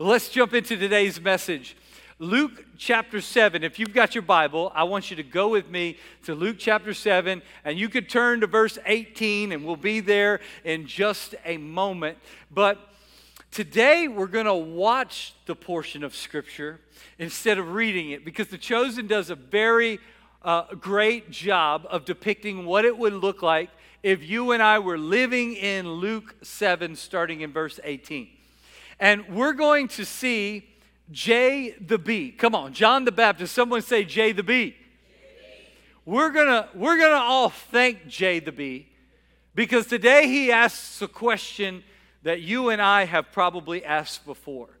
Let's jump into today's message. Luke chapter 7. If you've got your Bible, I want you to go with me to Luke chapter 7, and you could turn to verse 18, and we'll be there in just a moment. But today we're going to watch the portion of Scripture instead of reading it because The Chosen does a very uh, great job of depicting what it would look like if you and I were living in Luke 7, starting in verse 18. And we're going to see J the B. Come on, John the Baptist. Someone say J the B. We're gonna we're gonna all thank J the B because today he asks a question that you and I have probably asked before.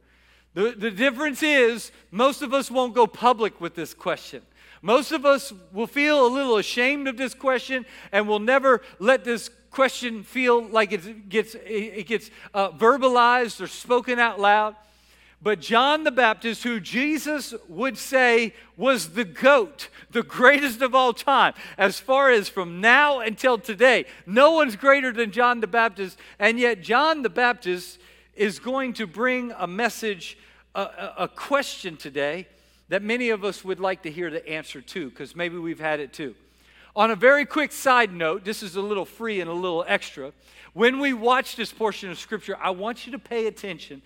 The, the difference is most of us won't go public with this question. Most of us will feel a little ashamed of this question and will never let this question feel like it gets, it gets uh, verbalized or spoken out loud. But John the Baptist, who Jesus would say was the GOAT, the greatest of all time, as far as from now until today, no one's greater than John the Baptist. And yet, John the Baptist is going to bring a message, a, a question today that many of us would like to hear the answer to, because maybe we've had it too. On a very quick side note, this is a little free and a little extra. When we watch this portion of Scripture, I want you to pay attention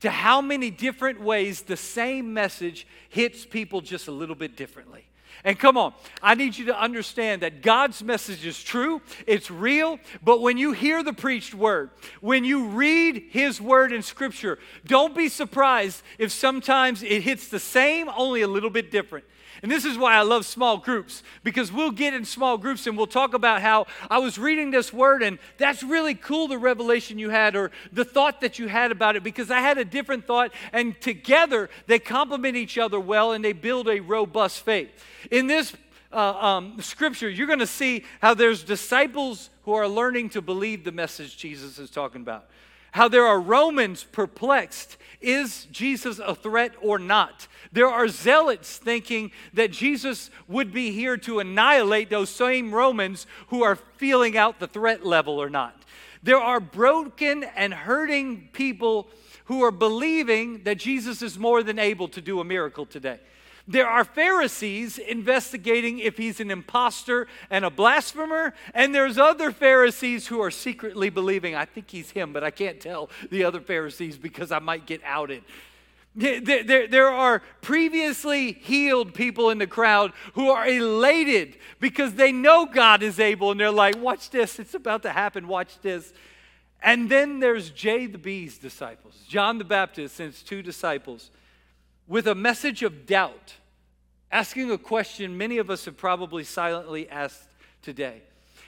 to how many different ways the same message hits people just a little bit differently. And come on, I need you to understand that God's message is true, it's real, but when you hear the preached word, when you read His word in Scripture, don't be surprised if sometimes it hits the same, only a little bit different. And this is why I love small groups, because we'll get in small groups and we'll talk about how I was reading this word and that's really cool, the revelation you had or the thought that you had about it, because I had a different thought, and together they complement each other well and they build a robust faith. In this uh, um, scripture, you're going to see how there's disciples who are learning to believe the message Jesus is talking about. How there are Romans perplexed is Jesus a threat or not? There are zealots thinking that Jesus would be here to annihilate those same Romans who are feeling out the threat level or not. There are broken and hurting people who are believing that Jesus is more than able to do a miracle today. There are Pharisees investigating if he's an impostor and a blasphemer, and there's other Pharisees who are secretly believing, I think he's him, but I can't tell the other Pharisees because I might get outed. There, there, there, are previously healed people in the crowd who are elated because they know God is able and they're like, watch this, it's about to happen, watch this. And then there's J the B's disciples, John the Baptist and his two disciples with a message of doubt, asking a question many of us have probably silently asked today.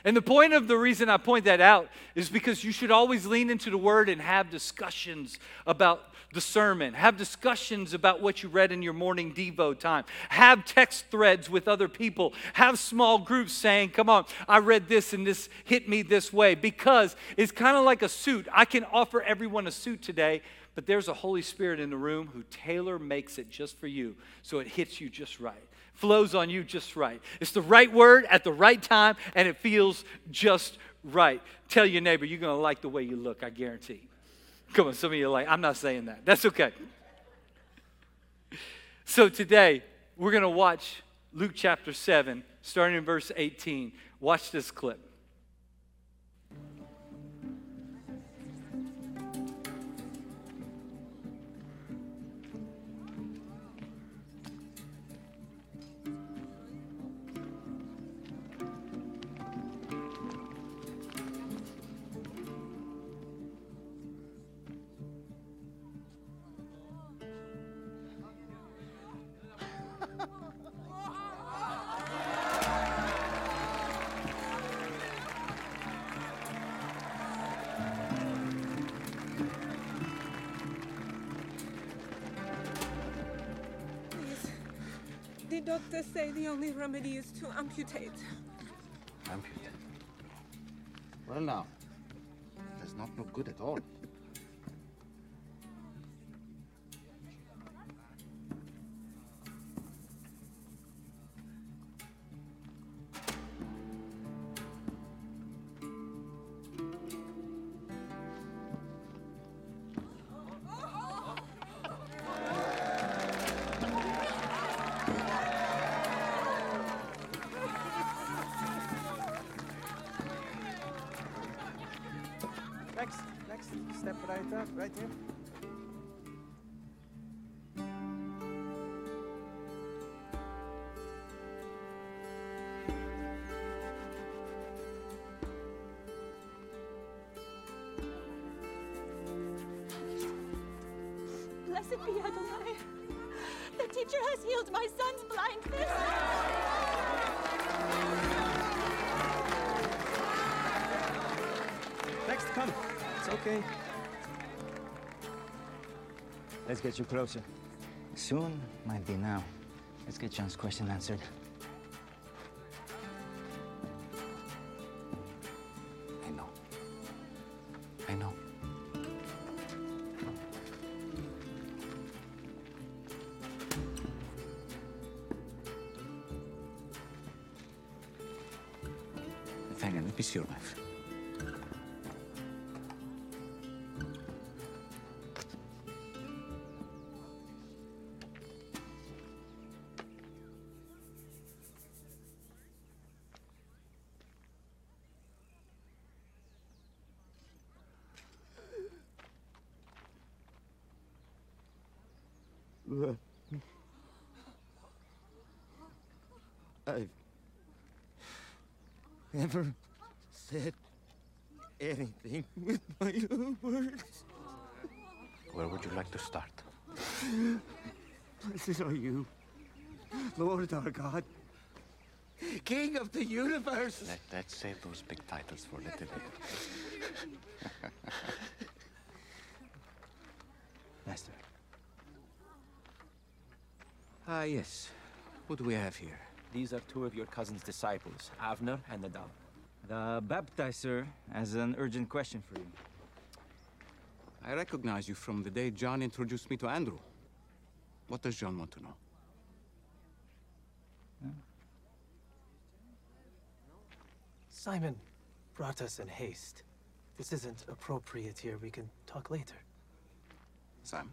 And the point of the reason I point that out is because you should always lean into the word and have discussions about the sermon. Have discussions about what you read in your morning Devo time. Have text threads with other people. Have small groups saying, Come on, I read this and this hit me this way. Because it's kind of like a suit. I can offer everyone a suit today, but there's a Holy Spirit in the room who tailor makes it just for you so it hits you just right, flows on you just right. It's the right word at the right time, and it feels just right. Tell your neighbor, you're going to like the way you look, I guarantee. Come on, some of you are like, I'm not saying that. That's okay. So today, we're going to watch Luke chapter 7, starting in verse 18. Watch this clip. The only remedy is to amputate. Amputate? Well, now, that's not no good at all. Like that, right here? Blessed be Adonai. The teacher has healed my son's blindness. Next, come. It's okay. Let's get you closer. Soon might be now. Let's get John's question answered. I've never said anything with my own words. Where would you like to start? Blessed are you, Lord our God, King of the universe. Let, let's save those big titles for a little later. Ah, yes. What do we have here? These are two of your cousin's disciples, Avner and Nadab. the baptizer has an urgent question for you. I recognize you from the day John introduced me to Andrew. What does John want to know? Simon brought us in haste. This isn't appropriate here. We can talk later. Sam?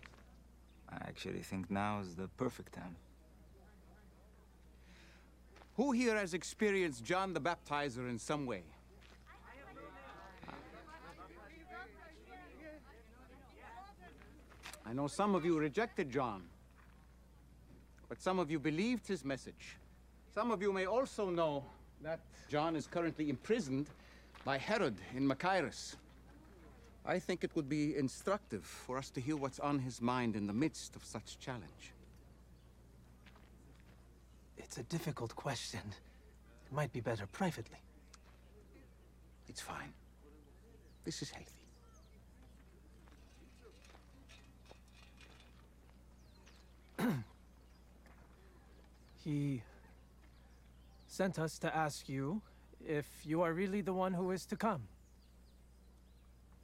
I actually think now is the perfect time. Who here has experienced John the Baptizer in some way? I know some of you rejected John, but some of you believed his message. Some of you may also know that John is currently imprisoned by Herod in Machaerus. I think it would be instructive for us to hear what's on his mind in the midst of such challenge. It's a difficult question. It might be better privately. It's fine. This is healthy. He sent us to ask you if you are really the one who is to come.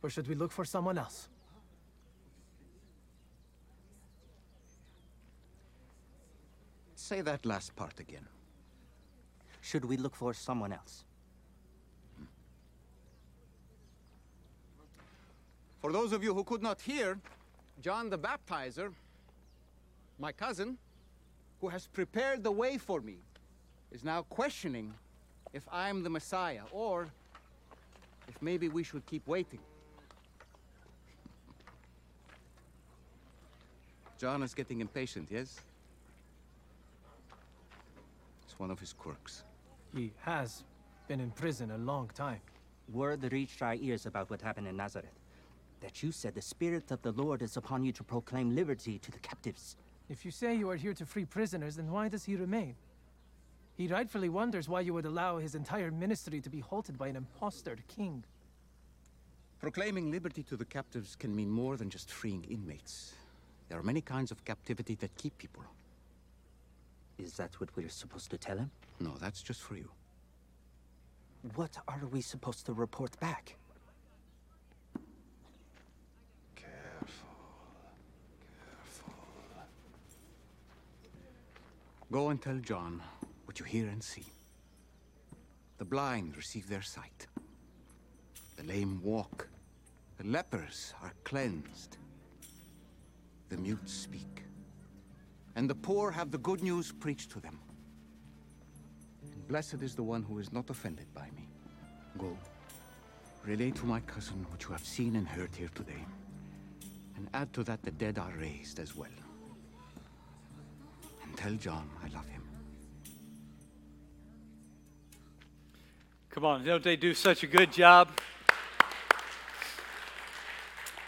Or should we look for someone else? Say that last part again. Should we look for someone else? For those of you who could not hear, John the Baptizer, my cousin, who has prepared the way for me, is now questioning if I'm the Messiah or if maybe we should keep waiting. John is getting impatient, yes? It's one of his quirks. He has been in prison a long time. Word reached our ears about what happened in Nazareth. That you said the Spirit of the Lord is upon you to proclaim liberty to the captives. If you say you are here to free prisoners, then why does he remain? He rightfully wonders why you would allow his entire ministry to be halted by an impostor king. Proclaiming liberty to the captives can mean more than just freeing inmates. There are many kinds of captivity that keep people. Is that what we're supposed to tell him? No, that's just for you. What are we supposed to report back? Careful. Careful. Go and tell John what you hear and see. The blind receive their sight. The lame walk. The lepers are cleansed. The mute speak. And the poor have the good news preached to them. And blessed is the one who is not offended by me. Go. Relay to my cousin what you have seen and heard here today. And add to that the dead are raised as well. And tell John I love him. Come on, don't they do such a good job?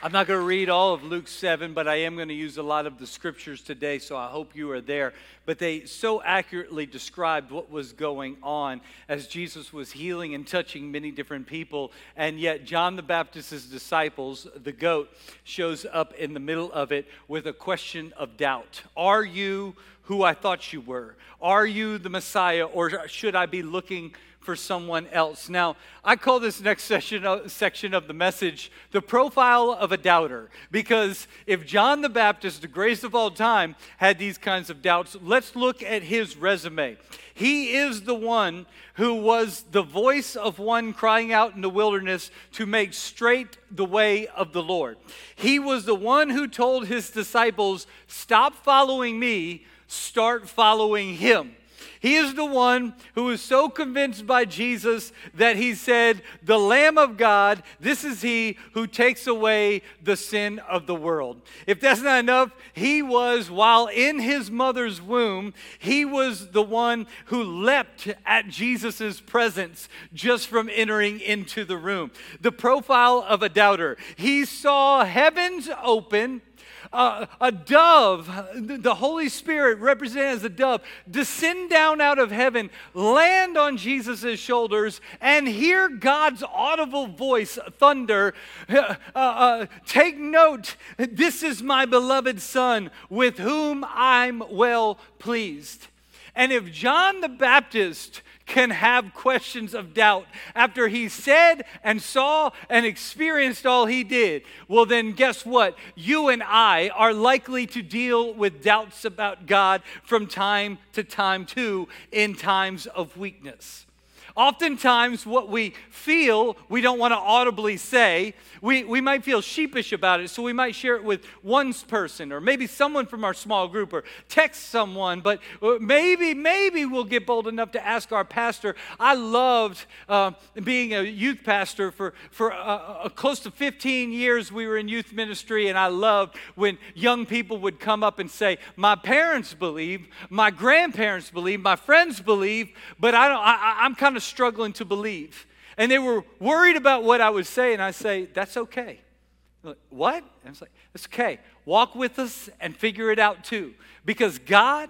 I'm not going to read all of Luke 7, but I am going to use a lot of the scriptures today, so I hope you are there. But they so accurately described what was going on as Jesus was healing and touching many different people. And yet, John the Baptist's disciples, the goat, shows up in the middle of it with a question of doubt Are you who I thought you were? Are you the Messiah, or should I be looking? For someone else. Now, I call this next session, uh, section of the message the profile of a doubter, because if John the Baptist, the greatest of all time, had these kinds of doubts, let's look at his resume. He is the one who was the voice of one crying out in the wilderness to make straight the way of the Lord. He was the one who told his disciples, Stop following me, start following him. He is the one who was so convinced by Jesus that he said, The Lamb of God, this is he who takes away the sin of the world. If that's not enough, he was, while in his mother's womb, he was the one who leapt at Jesus' presence just from entering into the room. The profile of a doubter. He saw heavens open uh, a dove, the Holy Spirit represented as a dove, descend down out of heaven, land on Jesus' shoulders, and hear God's audible voice, thunder, uh, uh, take note, this is my beloved Son, with whom I'm well pleased. And if John the Baptist can have questions of doubt after he said and saw and experienced all he did, well, then guess what? You and I are likely to deal with doubts about God from time to time, too, in times of weakness. Oftentimes, what we feel, we don't want to audibly say. We, we might feel sheepish about it, so we might share it with one person or maybe someone from our small group or text someone. But uh, maybe, maybe we'll get bold enough to ask our pastor. I loved uh, being a youth pastor for, for uh, uh, close to 15 years. We were in youth ministry, and I loved when young people would come up and say, My parents believe, my grandparents believe, my friends believe, but I don't, I, I'm kind of struggling to believe. And they were worried about what I would say, and I say, That's okay. Like, what? And I was like, It's okay. Walk with us and figure it out too. Because God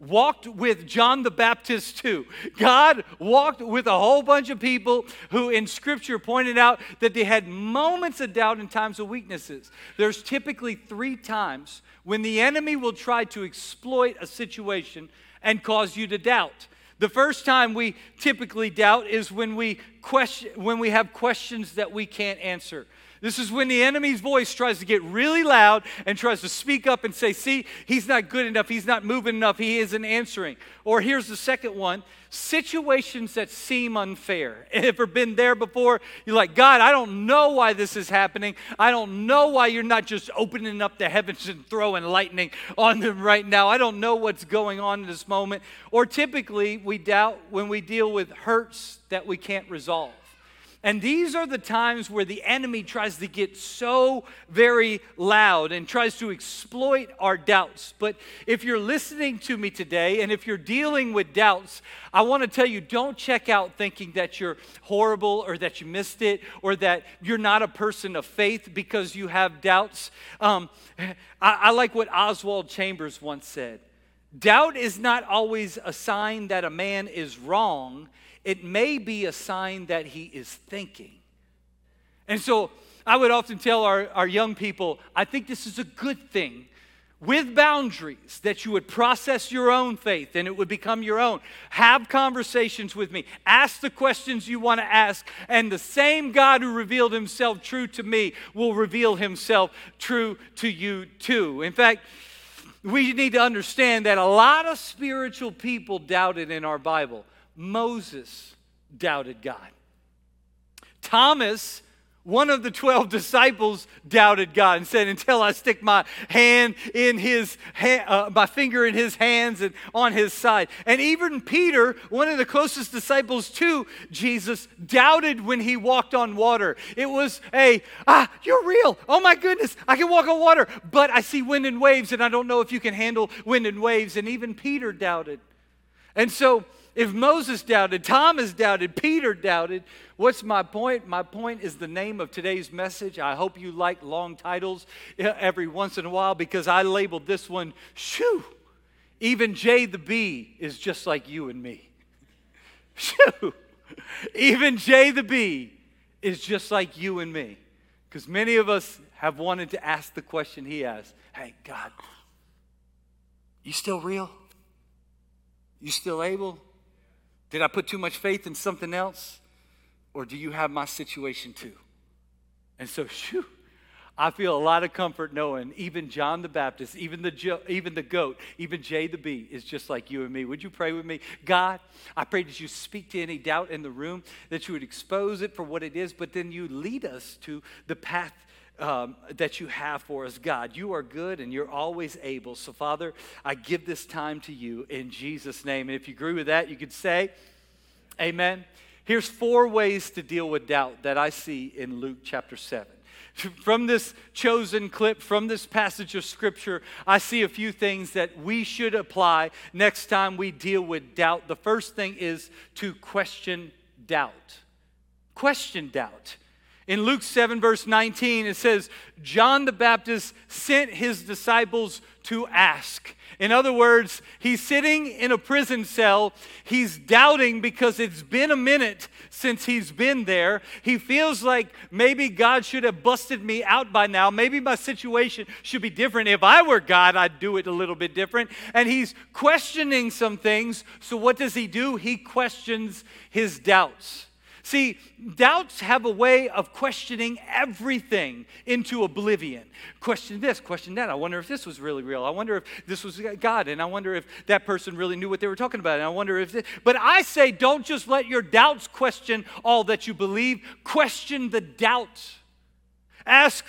walked with John the Baptist too. God walked with a whole bunch of people who in scripture pointed out that they had moments of doubt and times of weaknesses. There's typically three times when the enemy will try to exploit a situation and cause you to doubt. The first time we typically doubt is when we question when we have questions that we can't answer. This is when the enemy's voice tries to get really loud and tries to speak up and say, See, he's not good enough, he's not moving enough, he isn't answering. Or here's the second one situations that seem unfair. Ever been there before? You're like, God, I don't know why this is happening. I don't know why you're not just opening up the heavens and throwing lightning on them right now. I don't know what's going on in this moment. Or typically, we doubt when we deal with hurts that we can't resolve. And these are the times where the enemy tries to get so very loud and tries to exploit our doubts. But if you're listening to me today and if you're dealing with doubts, I want to tell you don't check out thinking that you're horrible or that you missed it or that you're not a person of faith because you have doubts. Um, I, I like what Oswald Chambers once said doubt is not always a sign that a man is wrong it may be a sign that he is thinking. And so I would often tell our, our young people, I think this is a good thing with boundaries that you would process your own faith and it would become your own. Have conversations with me. Ask the questions you want to ask, and the same God who revealed himself true to me will reveal himself true to you too. In fact, we need to understand that a lot of spiritual people doubted in our Bible. Moses doubted God. Thomas One of the 12 disciples doubted God and said, Until I stick my hand in his, uh, my finger in his hands and on his side. And even Peter, one of the closest disciples to Jesus, doubted when he walked on water. It was a, ah, you're real. Oh my goodness, I can walk on water, but I see wind and waves and I don't know if you can handle wind and waves. And even Peter doubted. And so, if Moses doubted, Thomas doubted, Peter doubted, what's my point? My point is the name of today's message. I hope you like long titles eh, every once in a while because I labeled this one, Shoo! Even J the B is just like you and me. Shoo! Even J the B is just like you and me. Because many of us have wanted to ask the question he asked Hey, God, you still real? You still able? Did I put too much faith in something else? Or do you have my situation too? And so, shoo, I feel a lot of comfort knowing even John the Baptist, even the, even the goat, even J the B is just like you and me. Would you pray with me? God, I pray that you speak to any doubt in the room, that you would expose it for what it is, but then you lead us to the path um, that you have for us, God. You are good and you're always able. So, Father, I give this time to you in Jesus' name. And if you agree with that, you could say, Amen. Here's four ways to deal with doubt that I see in Luke chapter 7. From this chosen clip, from this passage of scripture, I see a few things that we should apply next time we deal with doubt. The first thing is to question doubt. Question doubt. In Luke 7, verse 19, it says, John the Baptist sent his disciples to ask. In other words, he's sitting in a prison cell. He's doubting because it's been a minute since he's been there. He feels like maybe God should have busted me out by now. Maybe my situation should be different. If I were God, I'd do it a little bit different. And he's questioning some things. So, what does he do? He questions his doubts. See, doubts have a way of questioning everything into oblivion. Question this, question that. I wonder if this was really real. I wonder if this was God. And I wonder if that person really knew what they were talking about. And I wonder if this. But I say, don't just let your doubts question all that you believe, question the doubt. Ask,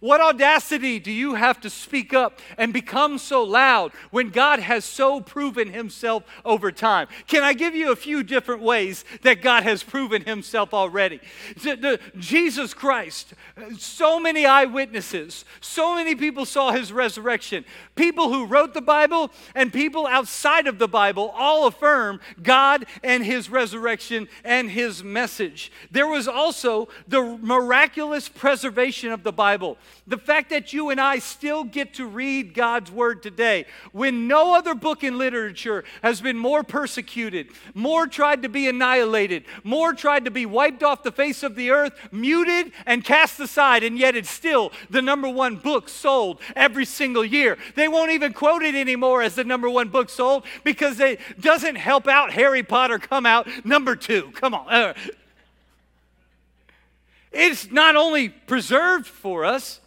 what audacity do you have to speak up and become so loud when God has so proven himself over time? Can I give you a few different ways that God has proven himself already? The, the, Jesus Christ, so many eyewitnesses, so many people saw his resurrection. People who wrote the Bible and people outside of the Bible all affirm God and his resurrection and his message. There was also the miraculous preservation of the Bible. The fact that you and I still get to read God's Word today, when no other book in literature has been more persecuted, more tried to be annihilated, more tried to be wiped off the face of the earth, muted, and cast aside, and yet it's still the number one book sold every single year. They won't even quote it anymore as the number one book sold because it doesn't help out Harry Potter come out number two. Come on. Uh, it's not only preserved for us,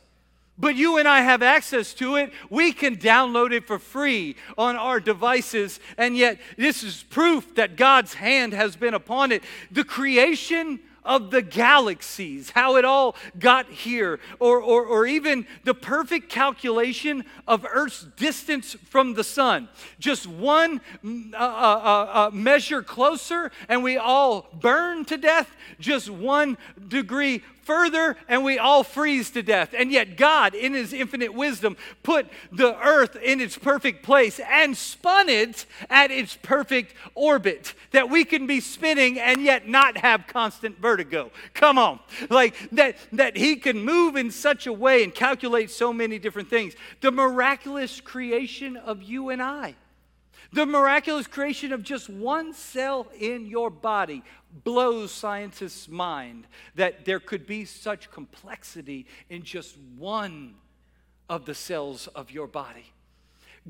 but you and I have access to it. We can download it for free on our devices. And yet, this is proof that God's hand has been upon it. The creation of the galaxies, how it all got here, or, or, or even the perfect calculation of Earth's distance from the sun. Just one mm, uh, uh, uh, uh, measure closer, and we all burn to death. Just one degree further and we all freeze to death. And yet, God, in His infinite wisdom, put the earth in its perfect place and spun it at its perfect orbit that we can be spinning and yet not have constant vertigo. Come on. Like that, that He can move in such a way and calculate so many different things. The miraculous creation of you and I. The miraculous creation of just one cell in your body blows scientists' mind that there could be such complexity in just one of the cells of your body.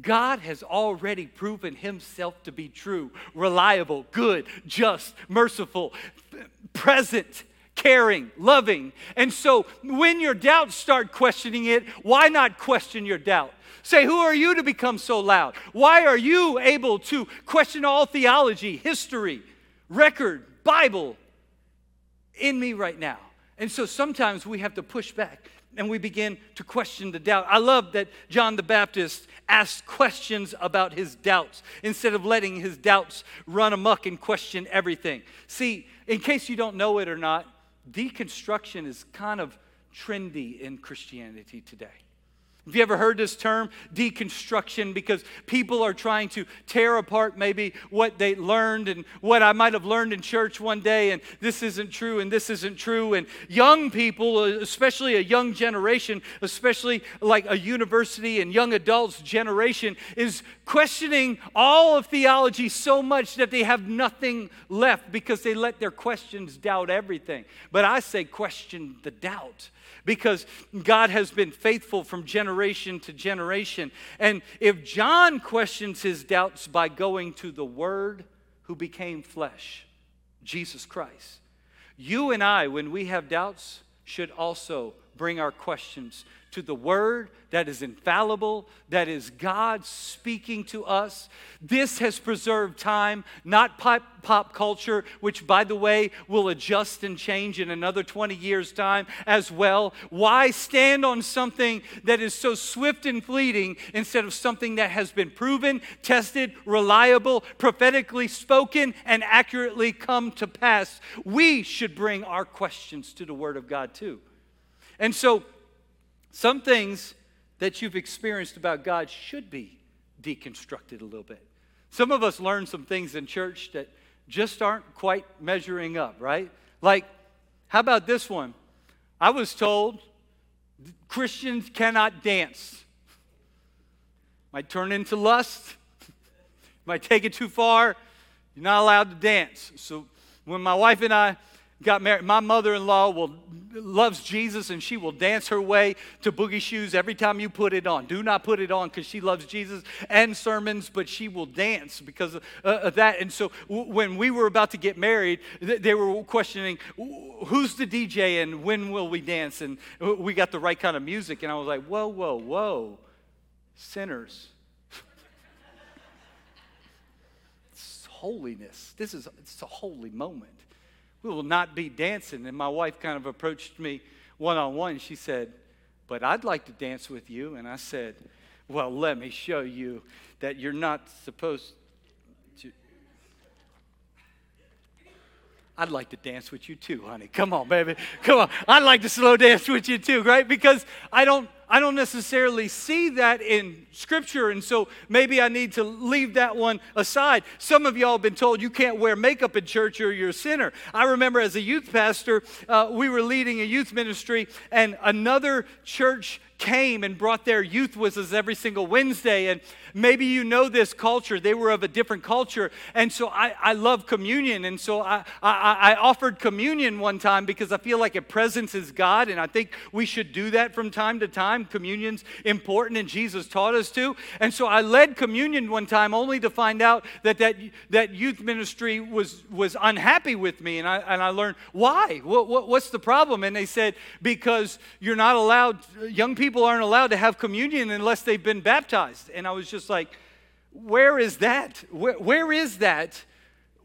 God has already proven himself to be true, reliable, good, just, merciful, present, caring, loving. And so when your doubts start questioning it, why not question your doubt? Say, who are you to become so loud? Why are you able to question all theology, history, record, Bible in me right now? And so sometimes we have to push back and we begin to question the doubt. I love that John the Baptist asked questions about his doubts instead of letting his doubts run amok and question everything. See, in case you don't know it or not, deconstruction is kind of trendy in Christianity today. Have you ever heard this term, deconstruction? Because people are trying to tear apart maybe what they learned and what I might have learned in church one day, and this isn't true, and this isn't true. And young people, especially a young generation, especially like a university and young adults generation, is questioning all of theology so much that they have nothing left because they let their questions doubt everything. But I say, question the doubt because God has been faithful from generation to generation. And if John questions his doubts by going to the Word who became flesh, Jesus Christ, you and I, when we have doubts, should also bring our questions to the Word that is infallible, that is God speaking to us. This has preserved time, not pop, pop culture, which, by the way, will adjust and change in another 20 years' time as well. Why stand on something that is so swift and fleeting instead of something that has been proven, tested, reliable, prophetically spoken, and accurately come to pass? We should bring our questions to the Word of God too. And so, some things that you've experienced about God should be deconstructed a little bit. Some of us learn some things in church that just aren't quite measuring up, right? Like, how about this one? I was told Christians cannot dance. Might turn into lust, might take it too far. You're not allowed to dance. So when my wife and I got married. My mother-in-law will loves Jesus and she will dance her way to boogie shoes every time you put it on. Do not put it on because she loves Jesus and sermons, but she will dance because of, uh, of that. And so w- when we were about to get married, th- they were questioning who's the DJ and when will we dance? And we got the right kind of music. And I was like, whoa, whoa, whoa, sinners. holiness. This is it's a holy moment we will not be dancing. And my wife kind of approached me one on one. She said, But I'd like to dance with you. And I said, Well, let me show you that you're not supposed to. I'd like to dance with you too, honey. Come on, baby. Come on. I'd like to slow dance with you too, right? Because I don't I don't necessarily see that in Scripture, and so maybe I need to leave that one aside. Some of y'all have been told you can't wear makeup in church or you're a sinner. I remember as a youth pastor, uh, we were leading a youth ministry, and another church came and brought their youth with us every single Wednesday. And maybe you know this culture. They were of a different culture. And so I, I love communion. And so I, I, I offered communion one time because I feel like it presents God. And I think we should do that from time to time. Communion's important, and Jesus taught us to. And so I led communion one time only to find out that that, that youth ministry was, was unhappy with me. And I, and I learned why. What, what, what's the problem? And they said, because you're not allowed, young people people aren't allowed to have communion unless they've been baptized. And I was just like, where is that? where, where is that?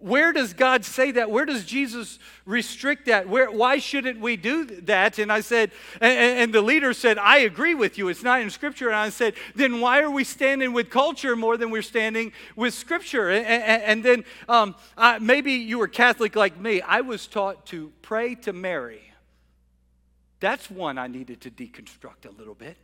Where does God say that? Where does Jesus restrict that? Where, why shouldn't we do that? And I said, and, and, the leader said, I agree with you. It's not in Scripture. And I said, then why are we standing with culture more than we're standing with Scripture? And, and, and then um, maybe you were Catholic like me. I was taught to pray to Mary. That's one I needed to deconstruct a little bit.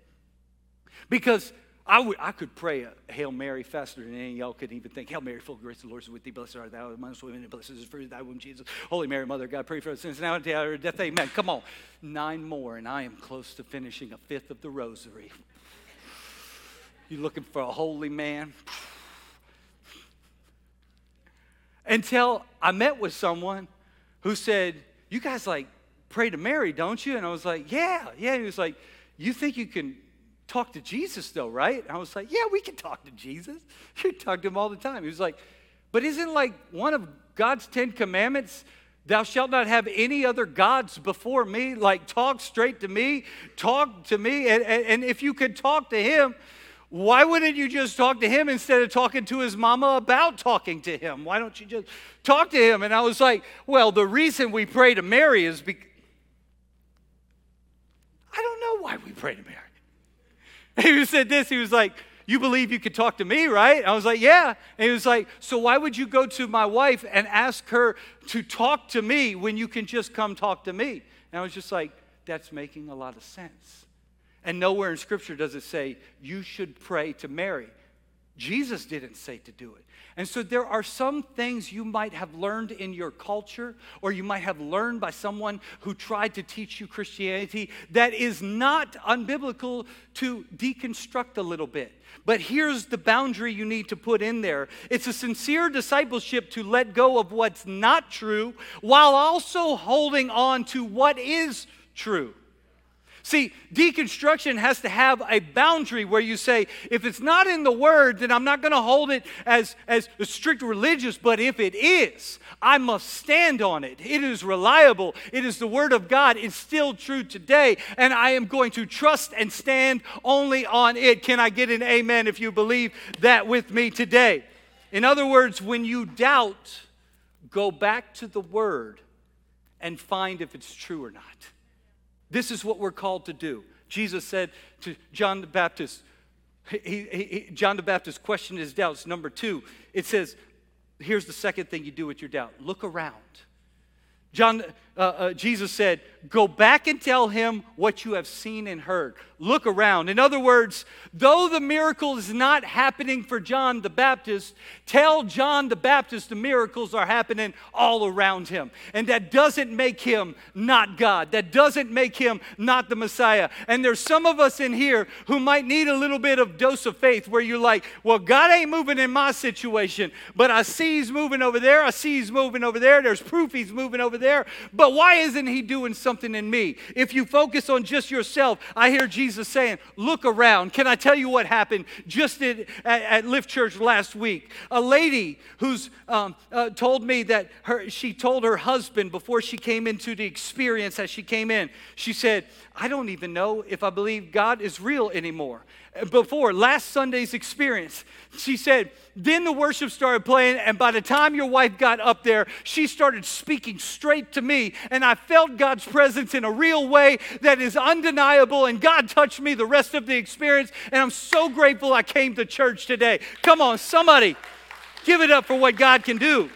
Because I, I could pray a Hail Mary faster than any of y'all could even think. Hail Mary, full of grace, the Lord is with thee. Blessed art thou amongst women, and blessed is the fruit of thy womb, Jesus. Holy Mary, Mother of God, pray for us sins now and at our death. Amen. Come on. Nine more, and I am close to finishing a fifth of the rosary. You looking for a holy man? Until I met with someone who said, You guys like pray to Mary, don't you? And I was like, Yeah, yeah. he was like, You think you can talk to Jesus though, right? And I was like, Yeah, we can talk to Jesus. You talk to him all the time. He was like, But isn't like one of God's Ten Commandments? Thou shalt not have any other gods before me. Like, talk straight to me, talk to me. And, and, and if you could talk to him, why wouldn't you just talk to him instead of talking to his mama about talking to him? Why don't you just talk to him? And I was like, well, the reason we pray to Mary is because know why we pray to Mary. He said this, he was like, You believe you could talk to me, right? I was like, Yeah. And he was like, So why would you go to my wife and ask her to talk to me when you can just come talk to me? And I was just like, That's making a lot of sense. And nowhere in Scripture does it say you should pray to Mary. Jesus didn't say to do it. And so there are some things you might have learned in your culture, or you might have learned by someone who tried to teach you Christianity that is not unbiblical to deconstruct a little bit. But here's the boundary you need to put in there it's a sincere discipleship to let go of what's not true while also holding on to what is true. See, deconstruction has to have a boundary where you say, if it's not in the word, then I'm not going to hold it as, as strict religious, but if it is, I must stand on it. It is reliable, it is the word of God, it's still true today, and I am going to trust and stand only on it. Can I get an amen if you believe that with me today? In other words, when you doubt, go back to the word and find if it's true or not. This is what we're called to do. Jesus said to John the Baptist, he, he, John the Baptist questioned his doubts. Number two, it says, here's the second thing you do with your doubt look around. John, uh, uh, Jesus said, Go back and tell him what you have seen and heard. Look around. In other words, though the miracle is not happening for John the Baptist, tell John the Baptist the miracles are happening all around him. And that doesn't make him not God. That doesn't make him not the Messiah. And there's some of us in here who might need a little bit of dose of faith where you're like, well, God ain't moving in my situation, but I see he's moving over there. I see he's moving over there. There's proof he's moving over there. But why isn't he doing something in me? If you focus on just yourself, I hear Jesus saying, Look around. Can I tell you what happened just at, at, at Lift Church last week? A lady who's um, uh, told me that her, she told her husband before she came into the experience as she came in, she said, I don't even know if I believe God is real anymore. Before last Sunday's experience, she said, then the worship started playing, and by the time your wife got up there, she started speaking straight to me, and I felt God's presence in a real way that is undeniable, and God touched me the rest of the experience, and I'm so grateful I came to church today. Come on, somebody, give it up for what God can do.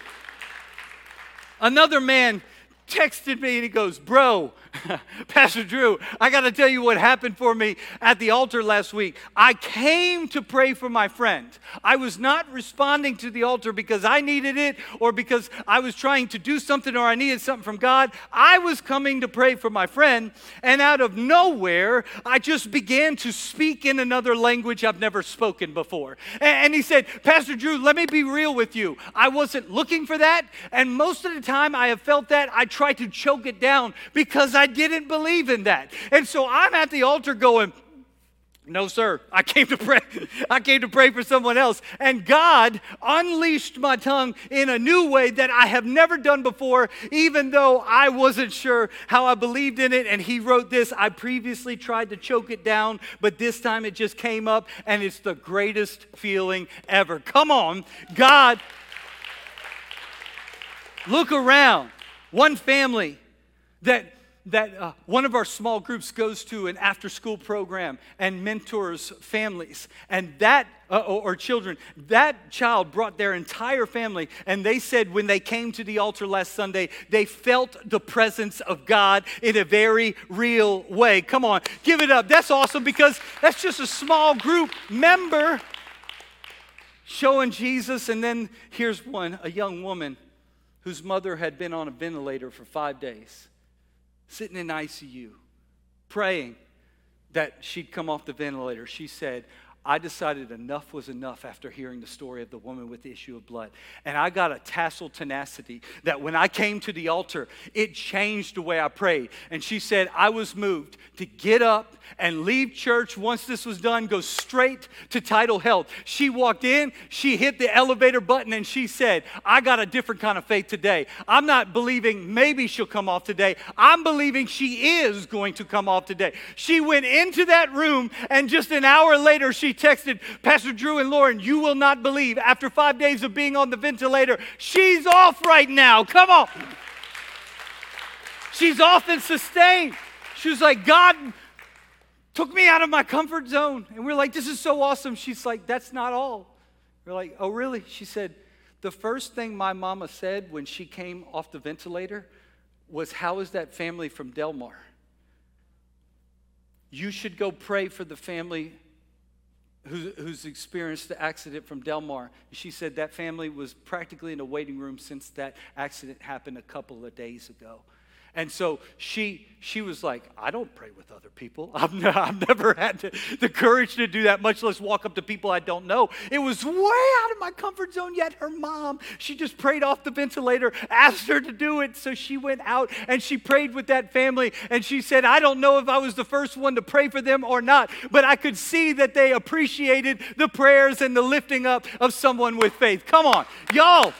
Another man texted me and he goes, Bro, Pastor Drew, I got to tell you what happened for me at the altar last week. I came to pray for my friend. I was not responding to the altar because I needed it or because I was trying to do something or I needed something from God. I was coming to pray for my friend, and out of nowhere, I just began to speak in another language I've never spoken before. And he said, Pastor Drew, let me be real with you. I wasn't looking for that, and most of the time I have felt that. I try to choke it down because I didn't believe in that. And so I'm at the altar going, no, sir. I came to pray. I came to pray for someone else. And God unleashed my tongue in a new way that I have never done before, even though I wasn't sure how I believed in it. And He wrote this. I previously tried to choke it down, but this time it just came up, and it's the greatest feeling ever. Come on, God. Look around. One family that that uh, one of our small groups goes to an after school program and mentors families. And that uh, or, or, children that child brought their entire family and they said when they came to the altar last sunday they felt the presence of god in a very real way. Come on give it up. That's awesome because that's just a small group member showing jesus. And then here's one a young woman whose mother had been on a ventilator for five days, sitting in ICU, praying that she'd come off the ventilator. She said, I decided enough was enough after hearing the story of the woman with the issue of blood. And I got a tassel tenacity that when I came to the altar, it changed the way I prayed. And she said, I was moved to get up and leave church once this was done, go straight to TidalHealth. She walked in, she hit the elevator button, and she said, I got a different kind of faith today. I'm not believing maybe she'll come off today. I'm believing she is going to come off today. She went into that room, and just an hour later, she texted Pastor Drew and Lauren, You will not believe. After five days of being on the ventilator, she's off right now. Come on. She's off and sustained. She was like, God, took me out of my comfort zone. And we're like, this is so awesome. She's like, that's not all. We're like, oh, really? She said, the first thing my mama said when she came off the ventilator was, How is that family from Delmar? You should go pray for the family who, who's experienced the accident from Delmar. She said that family was practically in a waiting room since that accident happened a couple of days ago. And so she, she was like, I don't pray with other people. I've, ne- I've never had to, the courage to do that, much less walk up to people I don't know. It was way out of my comfort zone, yet her mom, she just prayed off the ventilator, asked her to do it. So she went out and she prayed with that family. And she said, I don't know if I was the first one to pray for them or not, but I could see that they appreciated the prayers and the lifting up of someone with faith. Come on, y'all.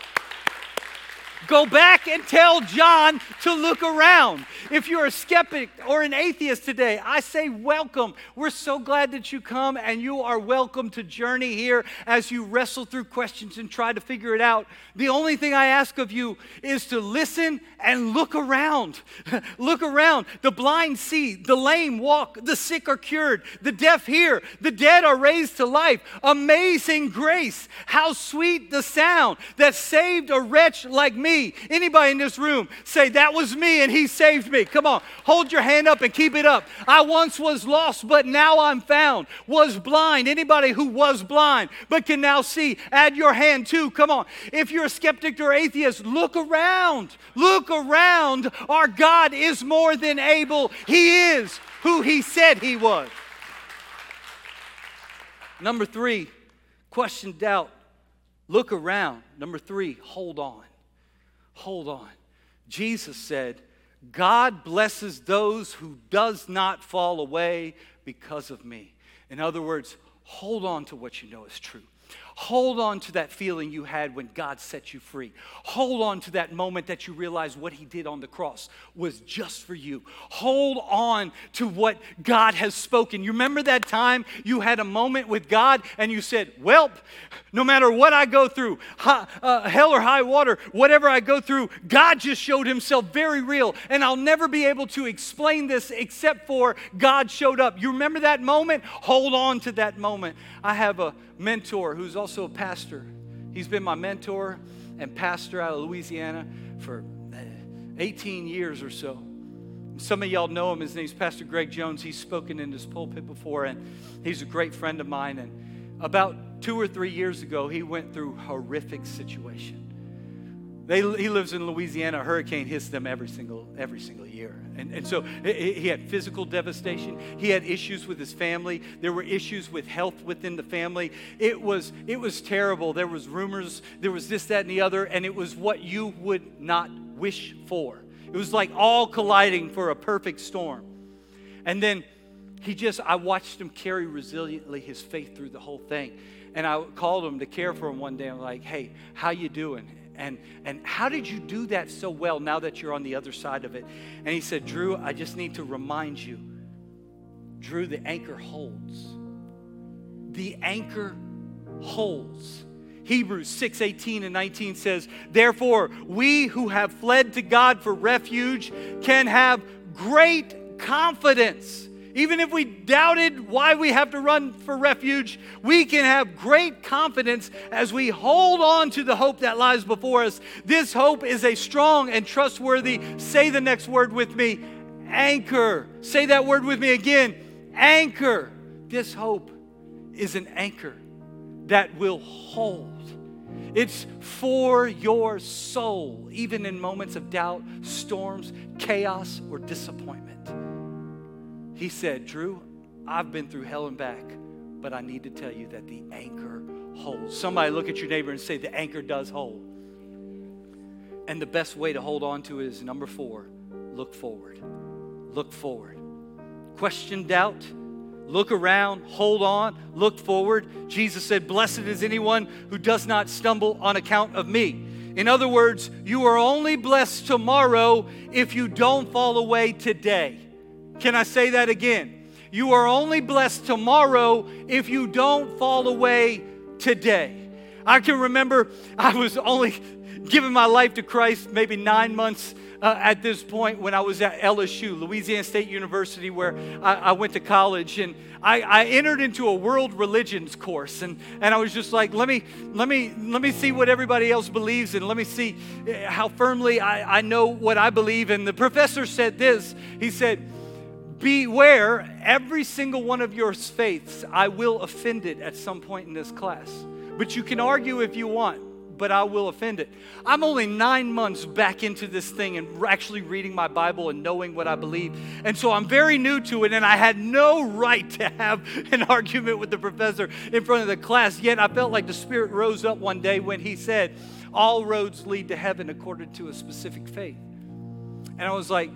Go back and tell John to look around. If you're a skeptic or an atheist today, I say welcome. We're so glad that you come and you are welcome to journey here as you wrestle through questions and try to figure it out. The only thing I ask of you is to listen and look around. look around. The blind see, the lame walk, the sick are cured, the deaf hear, the dead are raised to life. Amazing grace. How sweet the sound that saved a wretch like Anybody in this room say, That was me and he saved me? Come on, hold your hand up and keep it up. I once was lost, but now I'm found. Was blind. Anybody who was blind but can now see, add your hand too. Come on. If you're a skeptic or atheist, look around. Look around. Our God is more than able. He is who he said he was. Number three, question doubt. Look around. Number three, hold on hold on. Jesus said, God blesses those who does not fall away because of me. In other words, hold on to what you know is true. Hold on to that feeling you had when God set you free. Hold on to that moment that you realized what He did on the cross was just for you. Hold on to what God has spoken. You remember that time you had a moment with God and you said, Well, no matter what I go through, uh, hell or high water, whatever I go through, God just showed Himself very real. And I'll never be able to explain this except for God showed up. You remember that moment? Hold on to that moment. I have a mentor who's also a pastor. He's been my mentor and pastor out of Louisiana for uh, 18 years or so. Some of y'all know him. His name's Pastor Greg Jones. He's spoken in this pulpit before, and he's a great friend of mine. And about two or three years ago, he went through horrific situation. They, he lives in Louisiana. A hurricane hits them every single, every single year. And, and so he had physical devastation. He had issues with his family. There were issues with health within the family. It was, it was terrible. There was rumors. There was this, that, and the other. And it was what you would not wish for. It was like all colliding for a perfect storm. And then he just, I watched him carry resiliently his faith through the whole thing. And I called him to care for him one day. I'm like, hey, how you doing? And, and how did you do that so well now that you're on the other side of it? And he said, Drew, I just need to remind you, Drew, the anchor holds. The anchor holds. Hebrews 6 18 and 19 says, Therefore, we who have fled to God for refuge can have great confidence even if we doubted why we have to run for refuge, we can have great confidence as we hold on to the hope that lies before us. This hope is a strong and trustworthy, say the next word with me, anchor. Say that word with me again, anchor. This hope is an anchor that will hold. It's for your soul, even in moments of doubt, storms, chaos, or disappointment. He said, Drew, I've been through hell and back, but I need to tell you that the anchor holds. Somebody look at your neighbor and say, The anchor does hold. And the best way to hold on to it is number four look forward. Look forward. Question doubt. Look around, hold on, look forward. Jesus said, Blessed is anyone who does not stumble on account of me. In other words, you are only blessed tomorrow if you don't fall away today. Can I say that again? You are only blessed tomorrow if you don't fall away today. I can remember I was only giving my life to Christ maybe nine months uh, at this point when I was at LSU, Louisiana State University, where I, I went to college. And I, I, entered into a world religions course. And, and I was just like, let me, let, me, let me see what everybody else believes and let me see eh, how firmly I, I know what I believe. And the professor said this He said, Beware, every single one of your faiths, I will offend it at some point in this class. But you can argue if you want but I will offend it. I'm only nine months back into this thing and actually reading my Bible and knowing what I believe. And so I'm very new to it, and I had no right to have an argument with the professor in front of the class. Yet I felt like the Spirit rose up one day when he said, All roads lead to heaven according to a specific faith. And I was like,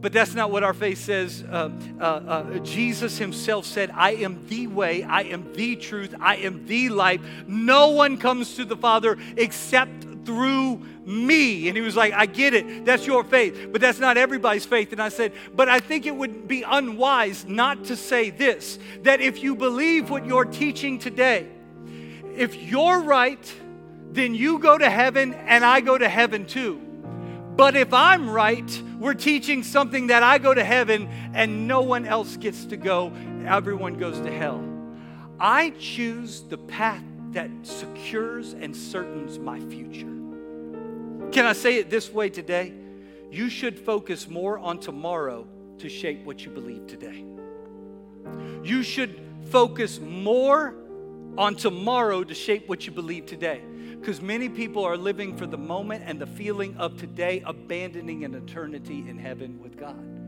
but that's not what our faith says. Uh, uh, uh, Jesus himself said, I am the way, I am the truth, I am the life. No one comes to the Father except through me. And he was like, I get it. That's your faith. But that's not everybody's faith. And I said, But I think it would be unwise not to say this that if you believe what you're teaching today, if you're right, then you go to heaven and I go to heaven too. But if I'm right, we're teaching something that I go to heaven and no one else gets to go. Everyone goes to hell. I choose the path that secures and certains my future. Can I say it this way today? You should focus more on tomorrow to shape what you believe today. You should focus more on tomorrow to shape what you believe today. Because many people are living for the moment and the feeling of today, abandoning an eternity in heaven with God.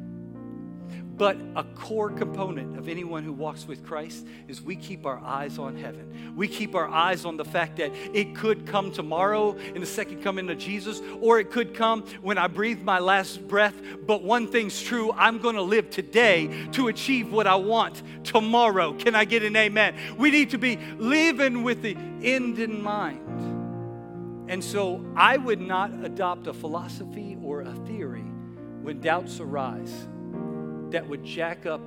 But a core component of anyone who walks with Christ is we keep our eyes on heaven. We keep our eyes on the fact that it could come tomorrow in the second coming of Jesus, or it could come when I breathe my last breath. But one thing's true I'm going to live today to achieve what I want tomorrow. Can I get an amen? We need to be living with the end in mind. And so I would not adopt a philosophy or a theory when doubts arise that would jack up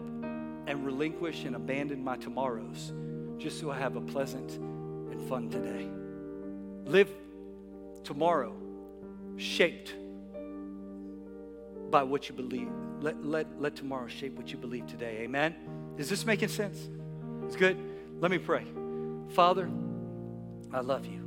and relinquish and abandon my tomorrows just so I have a pleasant and fun today. Live tomorrow shaped by what you believe. Let, let, let tomorrow shape what you believe today. Amen? Is this making sense? It's good? Let me pray. Father, I love you.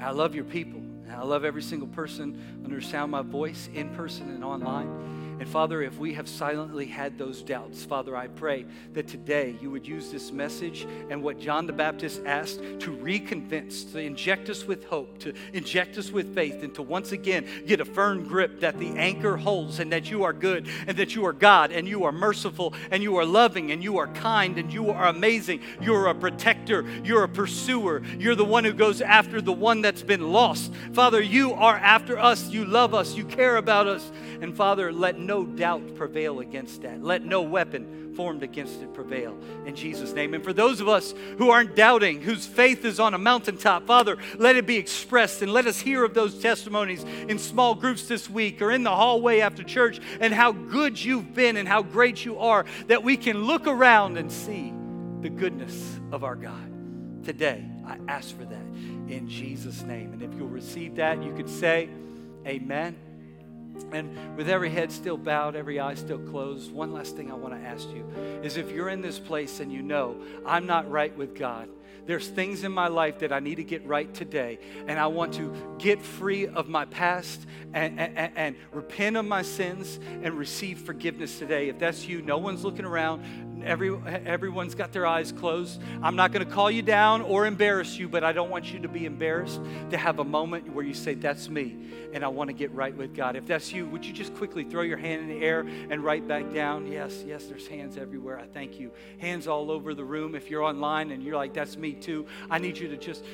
I love your people. I love every single person under sound my voice, in person and online. And Father, if we have silently had those doubts, Father, I pray that today you would use this message and what John the Baptist asked to reconvince, to inject us with hope, to inject us with faith, and to once again get a firm grip that the anchor holds and that you are good and that you are God and you are merciful and you are loving and you are kind and you are amazing. You're a protector, you're a pursuer, you're the one who goes after the one that's been lost. Father, you are after us, you love us, you care about us. And Father, let no doubt prevail against that. Let no weapon formed against it prevail in Jesus' name. And for those of us who aren't doubting, whose faith is on a mountaintop, Father, let it be expressed and let us hear of those testimonies in small groups this week or in the hallway after church and how good you've been and how great you are that we can look around and see the goodness of our God. Today, I ask for that in Jesus' name. And if you'll receive that, you could say, Amen. And with every head still bowed, every eye still closed, one last thing I want to ask you is if you're in this place and you know I'm not right with God, there's things in my life that I need to get right today, and I want to get free of my past and, and, and, repent of my sins and receive forgiveness today. If that's you, no one's looking around, Every, everyone's got their eyes closed. I'm not going to call you down or embarrass you, but I don't want you to be embarrassed to have a moment where you say, That's me, and I want to get right with God. If that's you, would you just quickly throw your hand in the air and write back down? Yes, yes, there's hands everywhere. I thank you. Hands all over the room. If you're online and you're like, That's me too, I need you to just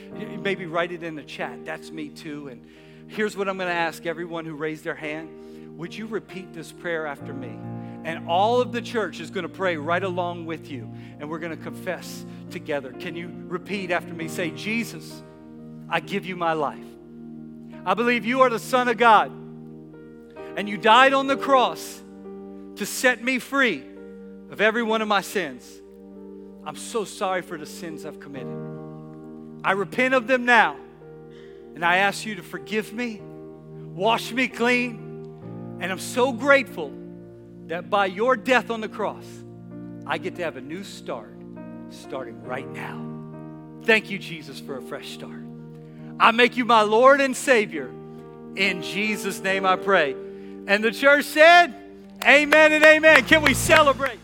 maybe right it in the chat. That's me too. And here's what I'm going to ask everyone who raised their hand Would you repeat this prayer after me? And all of the church is going to pray right along with you. And we're going to confess together. Can you repeat after me? Say, Jesus, I give you my life. I believe you are the Son of God. And you died on the cross to set me free of every one of my sins. I'm so sorry for the sins I've committed. I repent of them now. And I ask you to forgive me, wash me clean. And I'm so grateful that by your death on the cross, I get to have a new start starting right now. Thank you, Jesus, for a fresh start. I make you my Lord and Savior. In Jesus' name I pray. And the church said, Amen and amen. Can we celebrate?